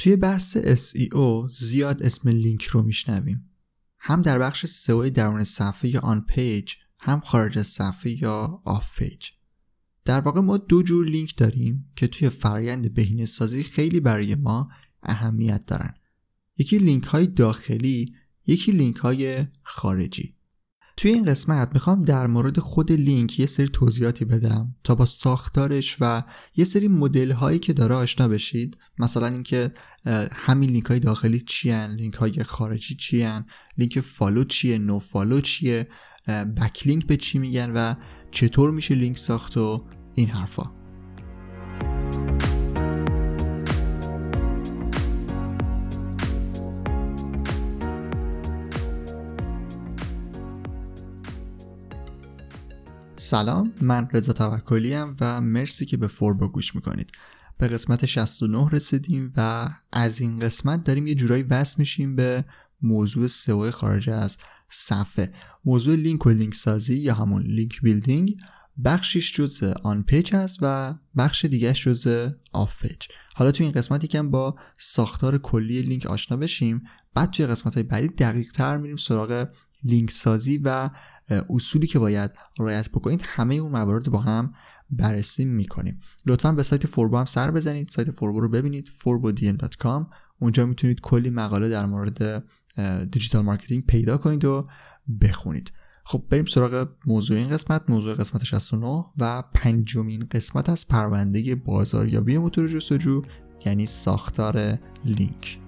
توی بحث SEO زیاد اسم لینک رو میشنویم. هم در بخش سئو درون صفحه یا on-page هم خارج از صفحه یا off-page در واقع ما دو جور لینک داریم که توی فرایند بهینه سازی خیلی برای ما اهمیت دارن. یکی لینک های داخلی یکی لینک های خارجی. توی این قسمت می‌خوام در مورد خود لینک یه سری توضیحاتی بدم تا با ساختارش و یه سری مدل هایی که داره آشنا بشید. مثلا اینکه همین لینک های داخلی چی هن لینک های خارجی چی هن لینک follow چیه؟ nofollow چیه؟ backlink به چی میگن و چطور میشه لینک ساخت و این حرفا. سلام من رضا توکلی و مرسی که به فوربو گوش می‌کنید. به قسمت 69 رسیدیم و از این قسمت داریم یه جورایی وصل میشیم به موضوع سئو خارج از صفحه. موضوع لینک و لینک سازی یا همون link building بخشیش جز on-page هست و بخش دیگهش جز off-page. حالا توی این قسمتی که با ساختار کلی لینک آشنا بشیم. بعد توی قسمت های بعدی دقیق تر میریم سراغ لینک سازی و اصولی که باید رعایت بکنید همه اون موارد با هم بررسی می‌کنیم. لطفا به سایت فوربو هم سر بزنید سایت فوربو رو ببینید forbodm.com اونجا می‌تونید کلی مقاله در مورد digital marketing پیدا کنید و بخونید. خب بریم سراغ موضوع این قسمت. موضوع قسمت 69 و پنجمین قسمت از پرونده بازاریابی موتور جستجو یعنی ساختار لینک.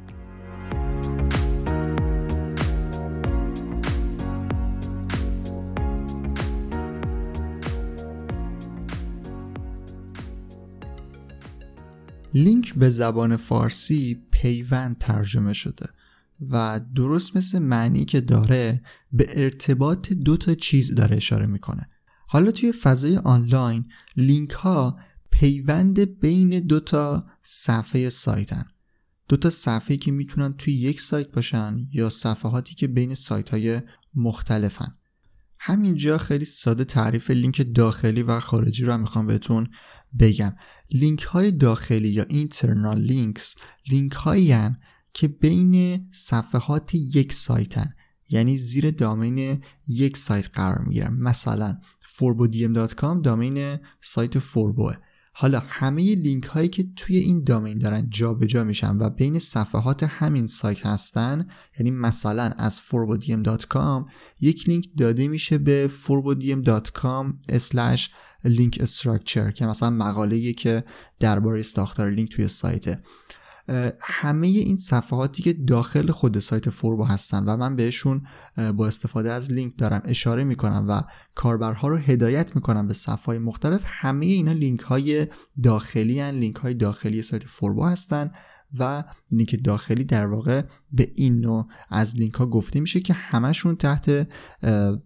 لینک به زبان فارسی پیوند ترجمه شده و درست مثل معنی که داره به ارتباط دو تا چیز داره اشاره می‌کنه. حالا توی فضای آنلاین لینک ها پیوند بین دو تا صفحه سایتن. دو تا صفحه که می‌تونن توی یک سایت باشن یا صفحاتی که بین سایت های مختلفن. همینجا خیلی ساده تعریف لینک داخلی و خارجی رو هم می‌خوام بهتون بگم. لینک های داخلی یا internal links لینک هایی که بین صفحات یک سایتن. یعنی زیر domain یک سایت قرار می‌گیرن. مثلا forbodm.com domain سایت فوربوه حالا همه لینک هایی که توی این domain دارن جابجا جا میشن و بین صفحات همین سایت هستن یعنی مثلا از forbodm.com یک لینک داده میشه به forbodm.com link structure که مثلا مقاله که درباره ساختار لینک توی سایته. همه این صفحاتی که داخل خود سایت فوربو هستن و من بهشون با استفاده از لینک دارم اشاره می‌کنم و کاربرها رو هدایت می‌کنم به صفحه مختلف همه اینا لینک های داخلی هن لینک های داخلی سایت فوربو هستن و لینک داخلی در واقع به این نوع از لینک ها گفته میشه که همشون تحت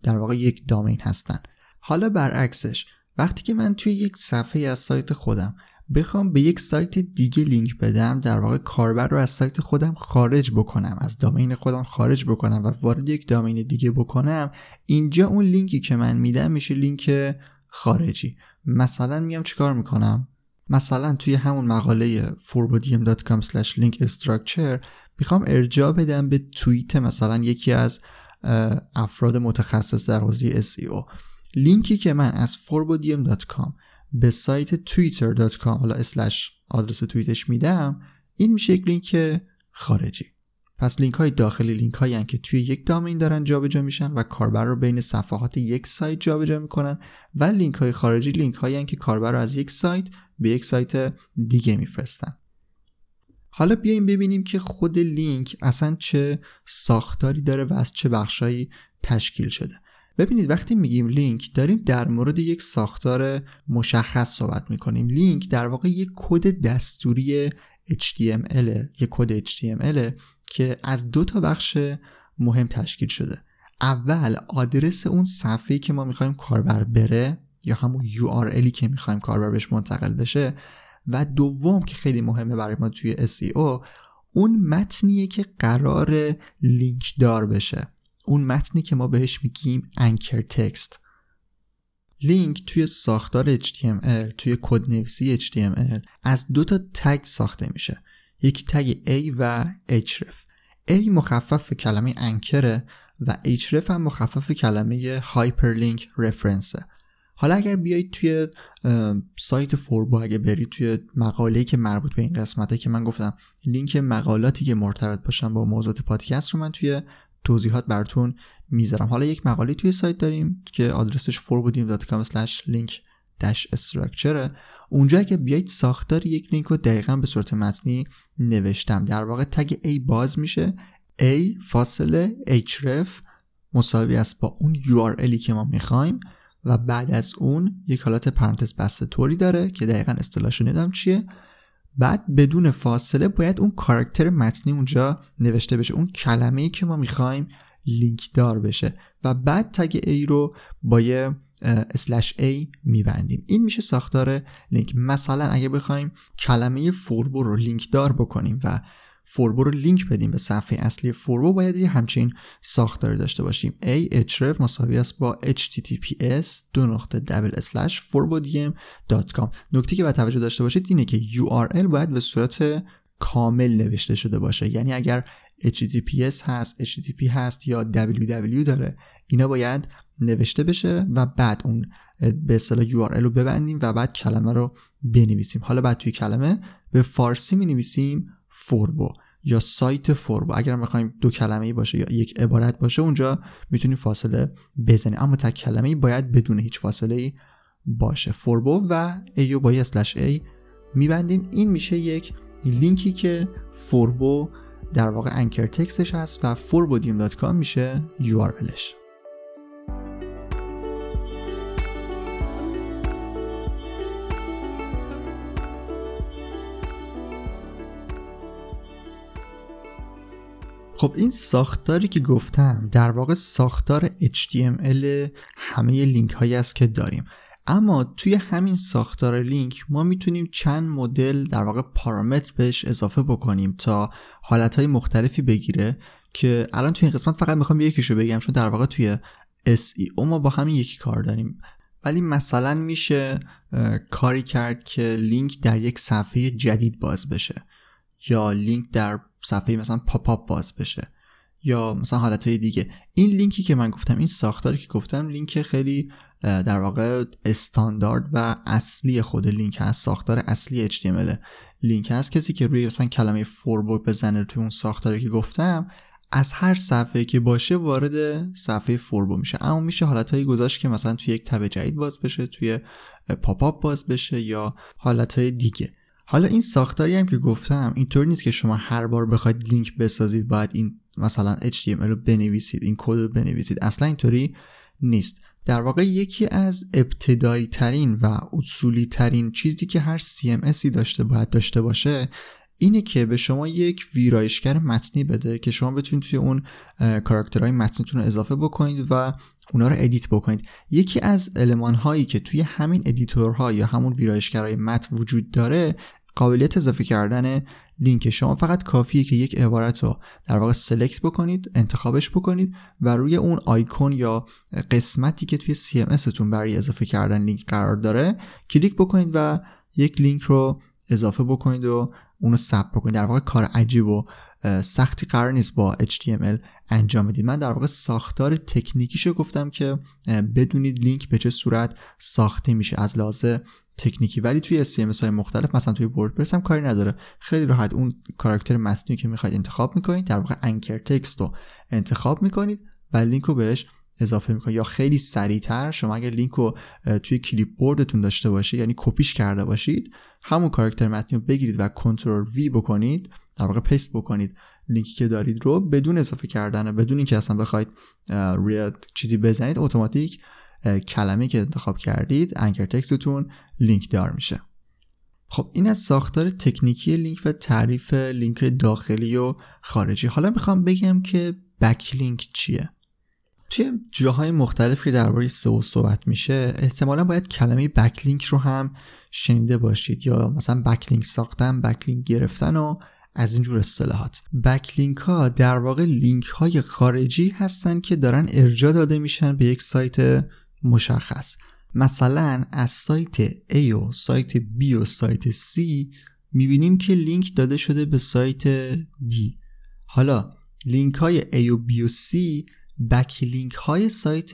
در واقع یک domain هستن. حالا برعکسش وقتی که من توی یک صفحه از سایت خودم بخوام به یک سایت دیگه لینک بدم در واقع کاربر رو از سایت خودم خارج بکنم از domain خودم خارج بکنم و وارد یک domain دیگه بکنم. اینجا اون لینکی که من میدم میشه لینک خارجی. مثلا میام چیکار می‌کنم؟ مثلا توی همون مقاله forbodium.com link structure می‌خوام ارجاع بدم به توییت مثلا یکی از افراد متخصص در حوزه SEO لینکی که من از forbodium.com به سایت twitter.com حالا اسلش آدرس توییتش میدم این میشه یک لینک خارجی. پس لینک های داخلی لینک هایی که توی یک domain دارن جابجا جا میشن و کاربر رو بین صفحات یک سایت جابجا جا می‌کنن و لینک های خارجی لینک هایی که کاربر رو از یک سایت به یک سایت دیگه میفرستن. حالا بیایم ببینیم که خود لینک اصلا چه ساختاری داره و از چه بخشایی تشکیل شده. ببینید وقتی میگیم لینک داریم در مورد یک ساختار مشخص صحبت می‌کنیم. لینک در واقع یک کد دستوری HTML یک کد HTML که از دو تا بخش مهم تشکیل شده. اول آدرس اون صفحه که ما می‌خوایم کاربر بره یا همون URLی که می‌خوایم کاربر بهش منتقل بشه. و دوم که خیلی مهمه برای ما توی SEO اون متنیه که قرار لینک دار بشه. اون متنی که ما بهش میگیم انکر تکست لینک توی ساختار HTML توی کدنویسی HTML از دو تا تگ ساخته میشه. یکی tag A و href. A مخفف کلمه anchor ه و href هم مخفف کلمه hyperlink reference ه حالا اگر بیایید توی سایت فوربو اگه برید توی مقاله‌ای که مربوط به این قسمته که من گفتم لینک مقالاتی که مرتبط باشن با موضوعات پادکست رو من توی توضیحات براتون می‌ذارم. حالا یک مقاله توی سایت داریم که آدرسش forwarding.com/link dash structure ه اونجا که بیایید ساختار یک لینک رو دقیقا به صورت متنی نوشتم. در واقع تگ A باز میشه. A فاصله href مساوی است با اون URLی که ما می‌خوایم و بعد از اون یک حالت پرانتز بسته طوری داره که دقیقا اصطلاحشو نمی‌دونم چیه. بعد بدون فاصله باید اون کاراکتر متنی اونجا نوشته بشه. اون کلمه ای که ما می‌خوایم لینک دار بشه. و بعد تگ A رو با یه slash A میبندیم. این میشه ساختار لینک. مثلا اگه بخوایم کلمه فوربو رو لینک دار بکنیم و فوربو رو لینک بدیم به صفحه اصلی فوربو باید یه همچین ساختار داشته باشیم. A href مساوی است با https دو نقطه double slash forbodiem.com نکته که باید توجه داشته باشید اینه که url باید به صورت کامل نوشته شده باشه. یعنی اگر https هست http هست یا www داره اینا باید نوشته بشه و بعد اون به اصطلاح URL رو ببندیم و بعد کلمه رو بنویسیم. حالا بعد توی کلمه به فارسی می نویسیم فوربو یا سایت فوربو اگر می‌خوایم دو کلمه ای باشه یا یک عبارت باشه اونجا می‌تونیم فاصله بزنیم. اما تک کلمه ای باید بدون هیچ فاصله ای باشه. فوربو و A رو با slash A میبندیم. این میشه یک لینکی که فوربو در واقع انکر تکستش هست و forbodیم.com میشه URLش خب این ساختاری که گفتم در واقع ساختار HTML همه لینک هایی است که داریم. اما توی همین ساختار لینک ما می‌تونیم چند مدل در واقع پارامتر بهش اضافه بکنیم تا حالتهای مختلفی بگیره که الان توی این قسمت فقط می‌خوام یکیشو بگم چون در واقع توی SEO ما با همین یکی کار داریم. ولی مثلا میشه کاری کرد که لینک در یک صفحه جدید باز بشه یا لینک در صفحه مثلا pop-up باز بشه. یا مثلا حالت دیگه. این لینکی که من گفتم این ساختاری که گفتم لینک خیلی در واقع استاندارد و اصلی خود لینک هست. ساختار اصلی HTML لینک هست. کسی که روی مثلا کلمه فوربو بزنه توی اون ساختاری که گفتم از هر صفحه که باشه وارد صفحه فوربو میشه. اما میشه حالتهایی گذاشت که مثلا توی یک tab جدید باز بشه توی pop-up باز بشه یا حالتهای دیگه. حالا این ساختاری هم که گفتم اینطور نیست که شما هر بار بخواید لینک بسازید باید این مثلا HTML رو بنویسید این کد رو بنویسید. اصلا اینطوری نیست. در واقع یکی از ابتدایی ترین و اصولی ترین چیزی که هر CMS ی داشته باید داشته باشه اینه که به شما یک ویرایشگر متنی بده که شما بتونید توی اون کاراکترهای متنتون رو اضافه بکنید و اونا رو edit بکنید. یکی از المان هایی که توی همین editor ها یا همون ویرایشگرهای متن وجود داره قابلیت اضافه کردن لینک شما فقط کافیه که یک عبارت رو در واقع select بکنید انتخابش بکنید و روی اون آیکون یا قسمتی که توی CMS تون برای اضافه کردن لینک قرار داره کلیک بکنید و یک لینک رو اضافه بکنید و اونو ثبت بکنید. در واقع کار عجیب و سختی قرار نیست با HTML انجام بدید من در واقع ساختار تکنیکیشو گفتم که بدونید لینک به چه صورت ساخته میشه. از لحاظ تکنیکی. ولی توی CMS های مختلف مثلا توی وردپرس هم کاری نداره. خیلی راحت اون کاراکتر متنی که می‌خواید انتخاب می‌کنید در واقع anchor text رو انتخاب می‌کنید و لینک رو بهش اضافه می‌کنید. یا خیلی سریعتر شما اگر لینک رو توی clipboard تون داشته باشید یعنی کپیش کرده باشید همون کاراکتر متنی رو بگیرید و control V بکنید. در واقع paste بکنید لینکی که دارید رو بدون اضافه کردن بدون اینکه اصلا بخواید روی چیزی بزنید اتوماتیک کلمه که انتخاب کردید anchor text تون لینک دار میشه. خب این از ساختار تکنیکی لینک و تعریف لینک داخلی و خارجی. حالا می‌خوام بگم که backlink چیه؟ توی جاهای مختلف که درباره سئو صحبت میشه احتمالا باید کلمه backlink رو هم شنیده باشید یا مثلا backlink ساختن backlink گرفتن و از اینجور اصطلاحات. backlink ها در واقع لینک های خارجی هستن که دارن ارجاع داده میشن به یک سایت مشخص. مثلا از سایت A و سایت B و سایت C می‌بینیم که لینک داده شده به سایت D حالا لینک های A و B و C backlink های سایت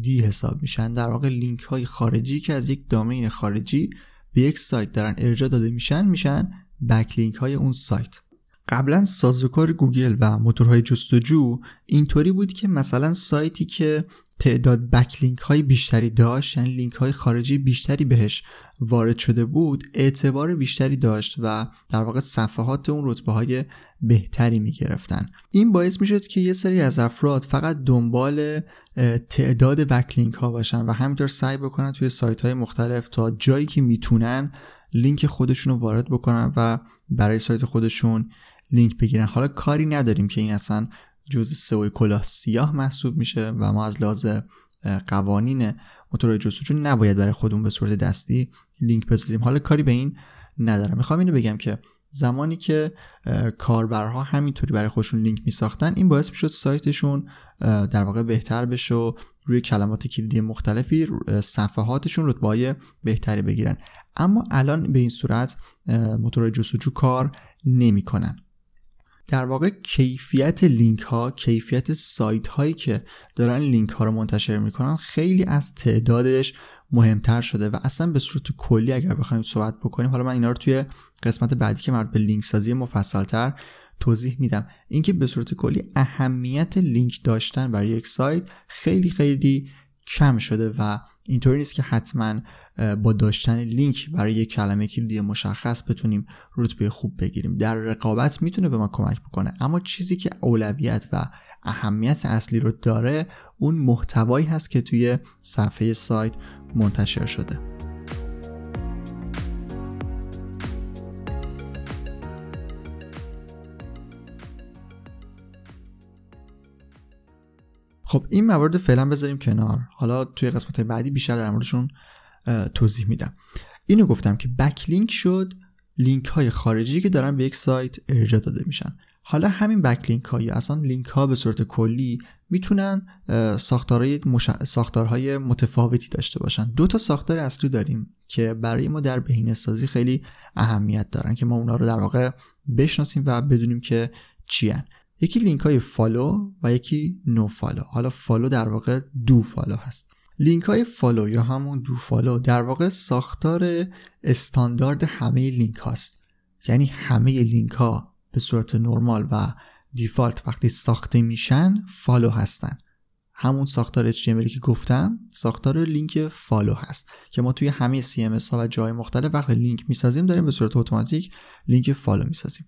D حساب میشن. در واقع لینک های خارجی که از یک domain خارجی به یک سایت دارن ارجاع داده میشن میشن backlink های اون سایت. قبلا سازوکار گوگل و موتورهای جستجو اینطوری بود که مثلا سایتی که تعداد backlink های بیشتری داشت یعنی لینک های خارجی بیشتری بهش وارد شده بود اعتبار بیشتری داشت و در واقع صفحات اون رتبه های بهتری می گرفتن این باعث می شد که یه سری از افراد فقط دنبال تعداد بکلینک ها باشن و همینطور سعی بکنن توی سایت های مختلف تا جایی که می‌تونن لینک خودشون رو وارد بکنن و برای سایت خودشون لینک بگیرن. حالا کاری نداریم که این اصلا جز سئو کلاه سیاه محسوب میشه و ما از لحاظ قوانین موتور جستجو نباید برای خودمون به صورت دستی لینک بسازیم. حالا کاری به این ندارم. می‌خوام اینو بگم که زمانی که کاربرها همینطوری برای خودشون لینک میساختن این باعث می‌شد سایتشون در واقع بهتر بشه و روی کلمات کلیدی مختلفی صفحاتشون رتبه بهتری بگیرن. اما الان به این صورت موتور جستجو کار نمی‌کنن. در واقع کیفیت لینک ها کیفیت سایت هایی که دارن لینک ها رو منتشر می‌کنن خیلی از تعدادش مهمتر شده و اصلا به صورت کلی اگر بخوایم صحبت بکنیم حالا من اینا رو توی قسمت بعدی که مربوط به لینک سازی مفصلتر توضیح میدم. اینکه به صورت کلی اهمیت لینک داشتن برای یک سایت خیلی خیلی کم شده و اینطوری نیست که حتما با داشتن لینک برای یک کلمه کلیدی مشخص بتونیم رتبه خوب بگیریم. در رقابت می‌تونه به ما کمک بکنه. اما چیزی که اولویت و اهمیت اصلی رو داره اون محتوایی هست که توی صفحه سایت منتشر شده. خب این موارد فعلا بذاریم کنار. حالا توی قسمت بعدی بیشتر در موردشون توضیح میدم. اینو گفتم که بکلینک شد لینک های خارجی که دارن به یک سایت ارجاع داده میشن. حالا همین backlink ها یا اصلا لینک ها به صورت کلی می‌تونن ساختارهای, ساختارهای متفاوتی داشته باشن. دو تا ساختار اصلی داریم که برای ما در بهینه سازی خیلی اهمیت دارن که ما اونا رو در واقع بشناسیم و بدونیم که چی هن. یکی لینک های follow و یکی no follow. حالا follow در واقع do follow هست. لینک های follow یا همون do follow در واقع ساختار استاندارد همه لینک هاست. یعنی همه لینک ها به صورت نرمال و default وقتی ساخته میشن follow هستن. همون ساختار HTML که گفتم ساختار لینک follow هست که ما توی همه CMS ها و جای مختلف وقتی لینک می‌سازیم داریم به صورت اتوماتیک لینک follow می‌سازیم.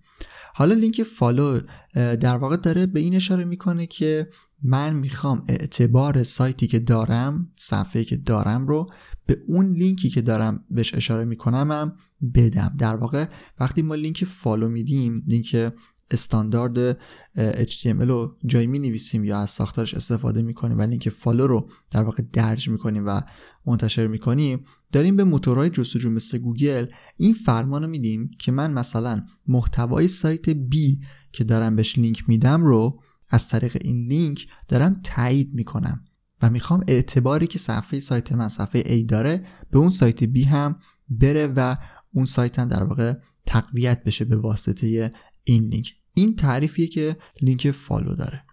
حالا لینک follow در واقع داره به این اشاره می‌کنه که من می‌خوام اعتبار سایتی که دارم صفحه که دارم رو به اون لینکی که دارم بهش اشاره می‌کنم بدم. در واقع وقتی ما لینک follow میدیم لینک استاندارد HTML رو جایی می نویسیم یا از ساختارش استفاده می کنیم و لینک follow رو در واقع درج می کنیم و منتشر می کنیم داریم به موتورهای جستجو مثل گوگل این فرمان رو میدیم که من مثلا محتوای سایت B که دارم بهش لینک میدم رو از طریق این لینک دارم تایید می‌کنم و می‌خوام اعتباری که صفحه سایت من صفحه A داره به اون سایت B هم بره و اون سایت هم در واقع تقویت بشه به واسطه این لینک. این تعریفیه که لینک follow داره.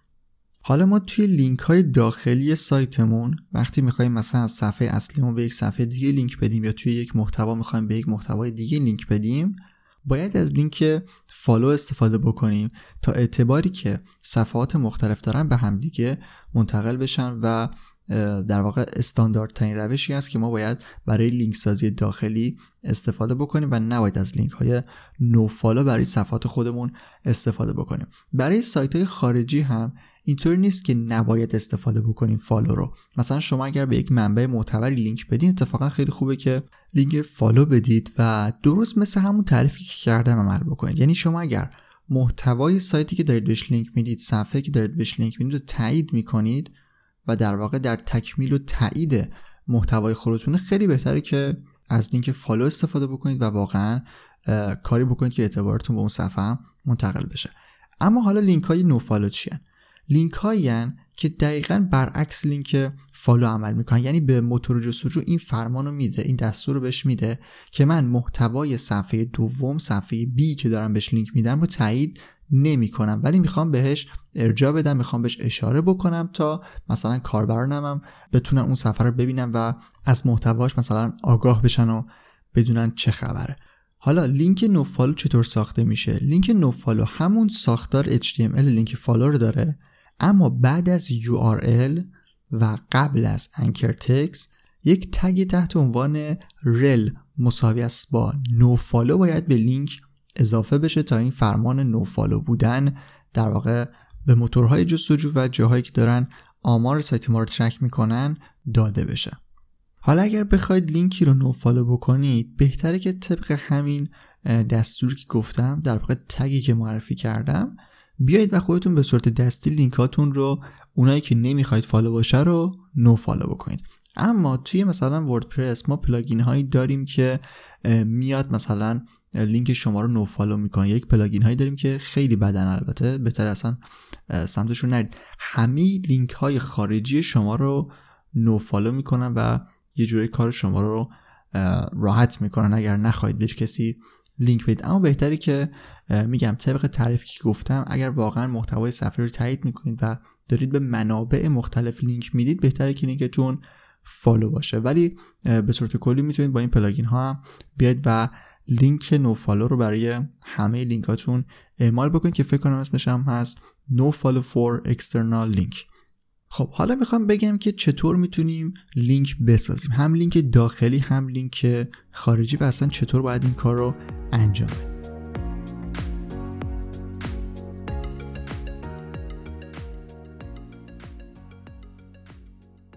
حالا ما توی لینک های داخلی سایتمون وقتی می‌خوایم مثلا از صفحه اصلیمون به یک صفحه دیگه لینک بدیم یا توی یک محتوا می‌خوایم به یک محتوای دیگه لینک بدیم باید از لینک follow استفاده بکنیم تا اعتباری که صفحات مختلف دارن به همدیگه منتقل بشن و در واقع ترین روشی است که ما باید برای لینک سازی داخلی استفاده بکنیم و نباید از لینک های no follow برای صفحات خودمون استفاده بکنیم. برای سایت های خارجی هم اینطوری نیست که نباید استفاده بکنیم follow رو. مثلا شما اگر به یک منبع معتبری لینک بدین اتفاقا خیلی خوبه که لینک follow بدید و درست مثل همون تعریفی که کردم عمل بکنید. یعنی شما اگر محتوای سایتی که دارید بهش لینک می‌دید صفحه که دارید بهش لینک می‌دید رو تایید می‌کنید و در واقع در تکمیل و تایید محتوای خودتونه خیلی بهتره که از لینک follow استفاده بکنید و واقعا کاری بکنید که اعتبارتون به اون صفحه منتقل بشه. اما حالا لینک های no follow چیان؟ لینک هایی که دقیقا برعکس لینک follow عمل می‌کنن. یعنی به موتور جستجو این فرمان رو میده این دستور رو بهش میده که من محتوای صفحه دوم صفحه B که دارم بهش لینک میدم رو تایید نمی کنم ولی می‌خوام بهش ارجاع بدم می‌خوام بهش اشاره بکنم تا مثلا کاربرانم بتونن اون صفحه رو ببینن و از محتواش مثلا آگاه بشن و بدونن چه خبره. حالا لینک no follow چطور ساخته میشه؟ لینک no follow همون ساختار HTML لینک follow رو داره. اما بعد از URL و قبل از anchor text یک tag تحت عنوان rel مساوی است با no follow. باید به لینک اضافه بشه تا این فرمان no follow بودن در واقع به موتورهای جستجو و جاهایی که دارن آمار سایت ما رو track می‌کنن داده بشه. حالا اگر بخواید لینکی رو no follow بکنید بهتره که طبق همین دستوری که گفتم در واقع tag ی که معرفی کردم بیایید و خودتون به صورت دستی لینکاتون رو اونایی که نمی‌خواید follow باشه رو no follow بکنید. اما توی مثلا وردپرس ما plugin هایی داریم که میاد مثلا لینک شما رو no follow می‌کنه. یک plugin هایی داریم که خیلی بدن البته بهتر اصلا سمتشون نرید. همه لینک های خارجی شما رو no follow می‌کنن و یه جوری کار شما رو راحت می‌کنن. اگر نخواهید به کسی لینک بدید. اما بهتره که میگم طبق تعریفی که گفتم اگر واقعا محتوای صفحه رو تایید می‌کنید و دارید به منابع مختلف لینک می‌دید بهتره که لینکتون follow باشه. ولی به صورت کلی می‌تونید با این plugin ها هم بیاید و لینک no follow رو برای همه لینکاتون اعمال بکنید که فکر کنم اسمش هم هست no follow for external link. خب حالا می‌خوام بگم که چطور می‌تونیم لینک بسازیم؟ هم لینک داخلی هم لینک خارجی و اصلا چطور باید این کار رو انجام بدیم؟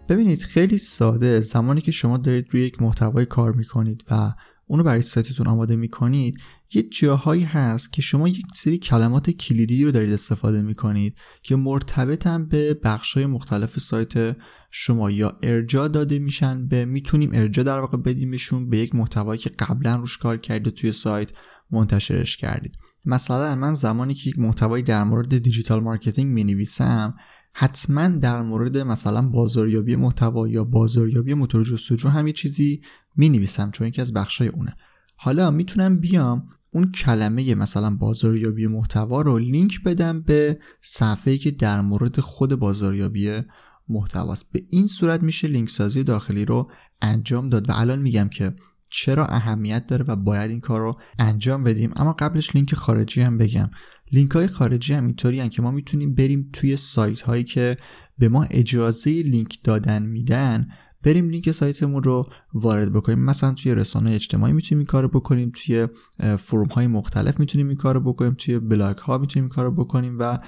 ببینید خیلی ساده. زمانی که شما دارید روی یک محتوای کار می‌کنید و اونو برای سایتتون آماده می‌کنید یه جاهایی هست که شما یک سری کلمات کلیدی رو دارید استفاده می‌کنید که مرتبطن به بخشای مختلف سایت شما یا ارجاع داده میشن به می‌تونیم ارجاع در واقع بدیمشون به یک محتوایی که قبلا روش کار کردید توی سایت منتشرش کردید. مثلا من زمانی که یک محتوایی در مورد digital marketing می نویسم حتما در مورد مثلا بازاریابی محتوا یا بازاریابی موتور جستجو هم یه چیزی می نویسم چون یکی از بخشای اونه. حالا می‌تونم بیام اون کلمه مثلا بازاریابی محتوا رو لینک بدم به صفحه‌ای که در مورد خود بازاریابی محتواست. به این صورت میشه لینک سازی داخلی رو انجام داد و الان میگم که چرا اهمیت داره و باید این کار رو انجام بدیم. اما قبلش لینک خارجی هم بگم. لینک های خارجی هم اینطوری که ما می‌تونیم بریم توی سایت هایی که به ما اجازه لینک دادن میدن بریم لینک سایتمون رو وارد بکنیم. مثلا توی رسانه اجتماعی می‌تونیم این کارو بکنیم توی forum های مختلف می‌تونیم این کارو بکنیم توی بلاگ ها می‌تونیم این کارو بکنیم و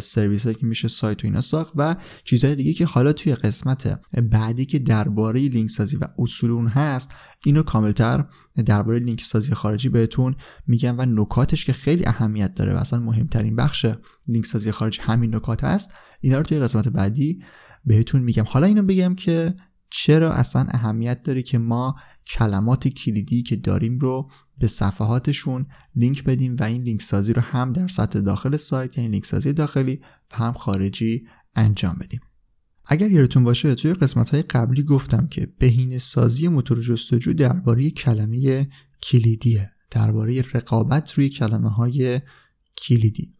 سرویس هایی که میشه سایت و اینا ساخت و چیزهای دیگه که حالا توی قسمت بعدی که درباره لینک سازی و اصول اون هست اینو کاملتر درباره لینک سازی خارجی بهتون میگم و نکاتش که خیلی اهمیت داره و اصلا مهمترین بخش لینک سازی خارجی همین نکات هست اینا رو توی قسمت بعدی بهتون میگم. حالا اینو بگم که چرا اصلا اهمیت داره که ما کلمات کلیدی که داریم رو به صفحاتشون لینک بدیم و این لینک سازی رو هم در سطح داخل سایت یعنی لینک سازی داخلی و هم خارجی انجام بدیم. اگر یادتون باشه توی قسمت های قبلی گفتم که بهینه سازی موتور جستجو درباره کلمه کلیدیه درباره رقابت روی کلمه های کلیدی.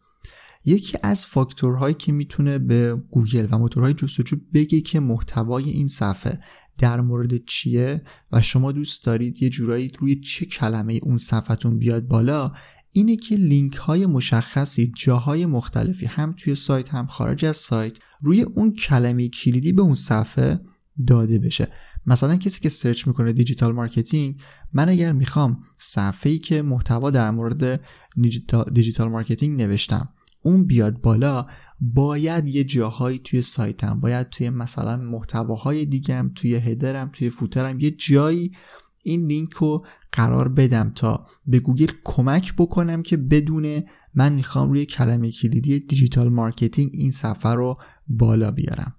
یکی از فاکتورهایی که می‌تونه به گوگل و موتورهای جستجو بگه که محتوای این صفحه در مورد چیه و شما دوست دارید یه جورایی روی چه کلمه اون صفحتون بیاد بالا اینه که لینک های مشخصی جاهای مختلفی هم توی سایت هم خارج از سایت روی اون کلمه کلیدی به اون صفحه داده بشه. مثلا کسی که search می‌کنه digital marketing من اگر می‌خوام صفحه‌ای که محتوا در مورد digital marketing نوشتم اون بیاد بالا باید یه جاهایی توی سایتم باید توی مثلا محتواهای دیگم توی header م توی footer م یه جایی این لینک رو قرار بدم تا به گوگل کمک بکنم که بدونه من می‌خوام روی کلمه کلیدی digital marketing این صفحه رو بالا بیارم.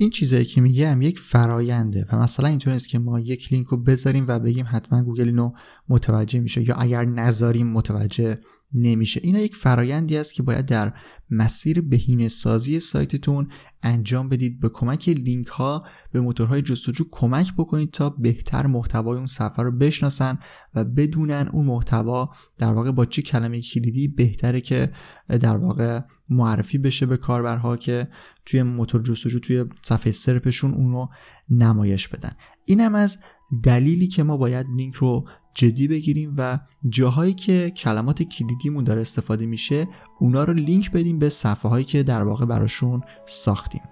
این چیزایی که میگم یک فراینده و مثلا اینطور نیست که ما یک لینک رو بذاریم و بگیم حتما گوگل اینو متوجه میشه یا اگر نذاریم متوجه نمیشه. اینا یک فرایندی است که باید در مسیر بهینه سازی سایتتون انجام بدید. به کمک لینک ها به موتورهای جستجو کمک بکنید تا بهتر محتوای اون صفحه رو بشناسن و بدونن اون محتوا در واقع با چه کلمه کلیدی بهتره که در واقع معرفی بشه به کاربرها که توی موتور جستجو توی صفحه سرپشون اونو نمایش بدن. اینم از دلیلی که ما باید لینک رو جدی بگیریم و جاهایی که کلمات کلیدیمون داره استفاده میشه اونا رو لینک بدیم به صفحه هایی که در واقع براشون ساختیم.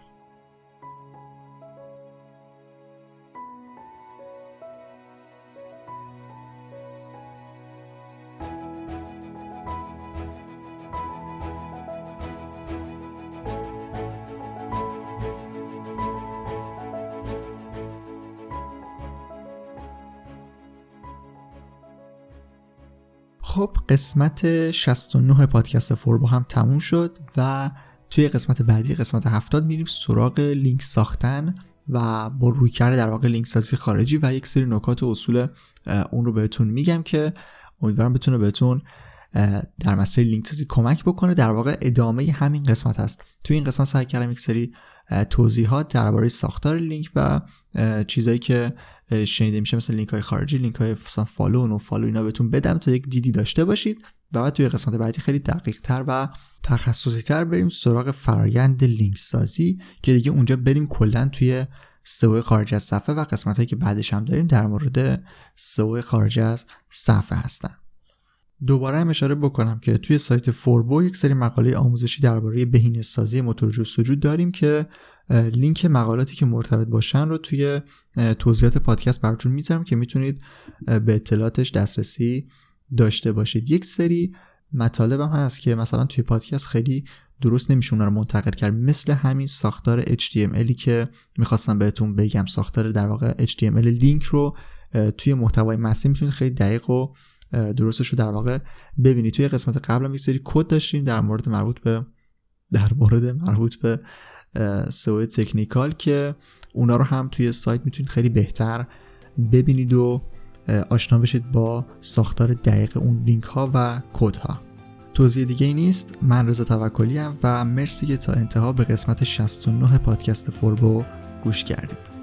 خب قسمت 69 پادکست فوربو هم تموم شد و توی قسمت بعدی قسمت 70 میریم سراغ لینک ساختن و با رویکرد در واقع لینک سازی خارجی و یک سری نکات و اصول اون رو بهتون میگم که امیدوارم بتونه بهتون در مسئله لینک کمک بکنه. در واقع ادامه همین قسمت هست توی این قسمت سعی کردم یک سری توضیحات درباره ساختار لینک و چیزایی که شنیده میشه مثل لینک های خارجی لینک های follow و nofollow اینا بهتون بدم تا یک دیدی داشته باشید. و بعد توی قسمت بعدی خیلی دقیق تر و تخصصی تر بریم سراغ فرایند لینک سازی که دیگه اونجا بریم کلا توی سئو خارج از صفحه و قسمت هایی که بعدش هم داریم در مورد سئو خارج از صفحه هستن. دوباره هم اشاره بکنم که توی سایت فوربو یک سری مقاله آموزشی درباره بهینه سازی موتور جستجو داریم که لینک مقالاتی که مرتبط باشن رو توی توضیحات پادکست براتون می‌ذارم که می‌تونید به اطلاعاتش دسترسی داشته باشید. یک سری مطالب هم هست که مثلا توی پادکست خیلی درست نمیشه رو منتقل کرد. مثل همین ساختار HTMLی که می‌خواستم بهتون بگم. ساختار در واقع HTML لینک رو توی محتوای متنی می‌تونید خیلی دقیق و درستش رو در واقع ببینید توی قسمت قبل هم یک سری کد داشتیم در مورد مربوط به در مورد مربوط به سئو تکنیکال که اونا رو هم توی سایت می‌تونید خیلی بهتر ببینید و آشنا بشید با ساختار دقیق اون لینک ها و کد ها توضیح دیگه ای نیست. من رضا توکلی و مرسی که تا انتها به قسمت 69 پادکست فوربو گوش کردید.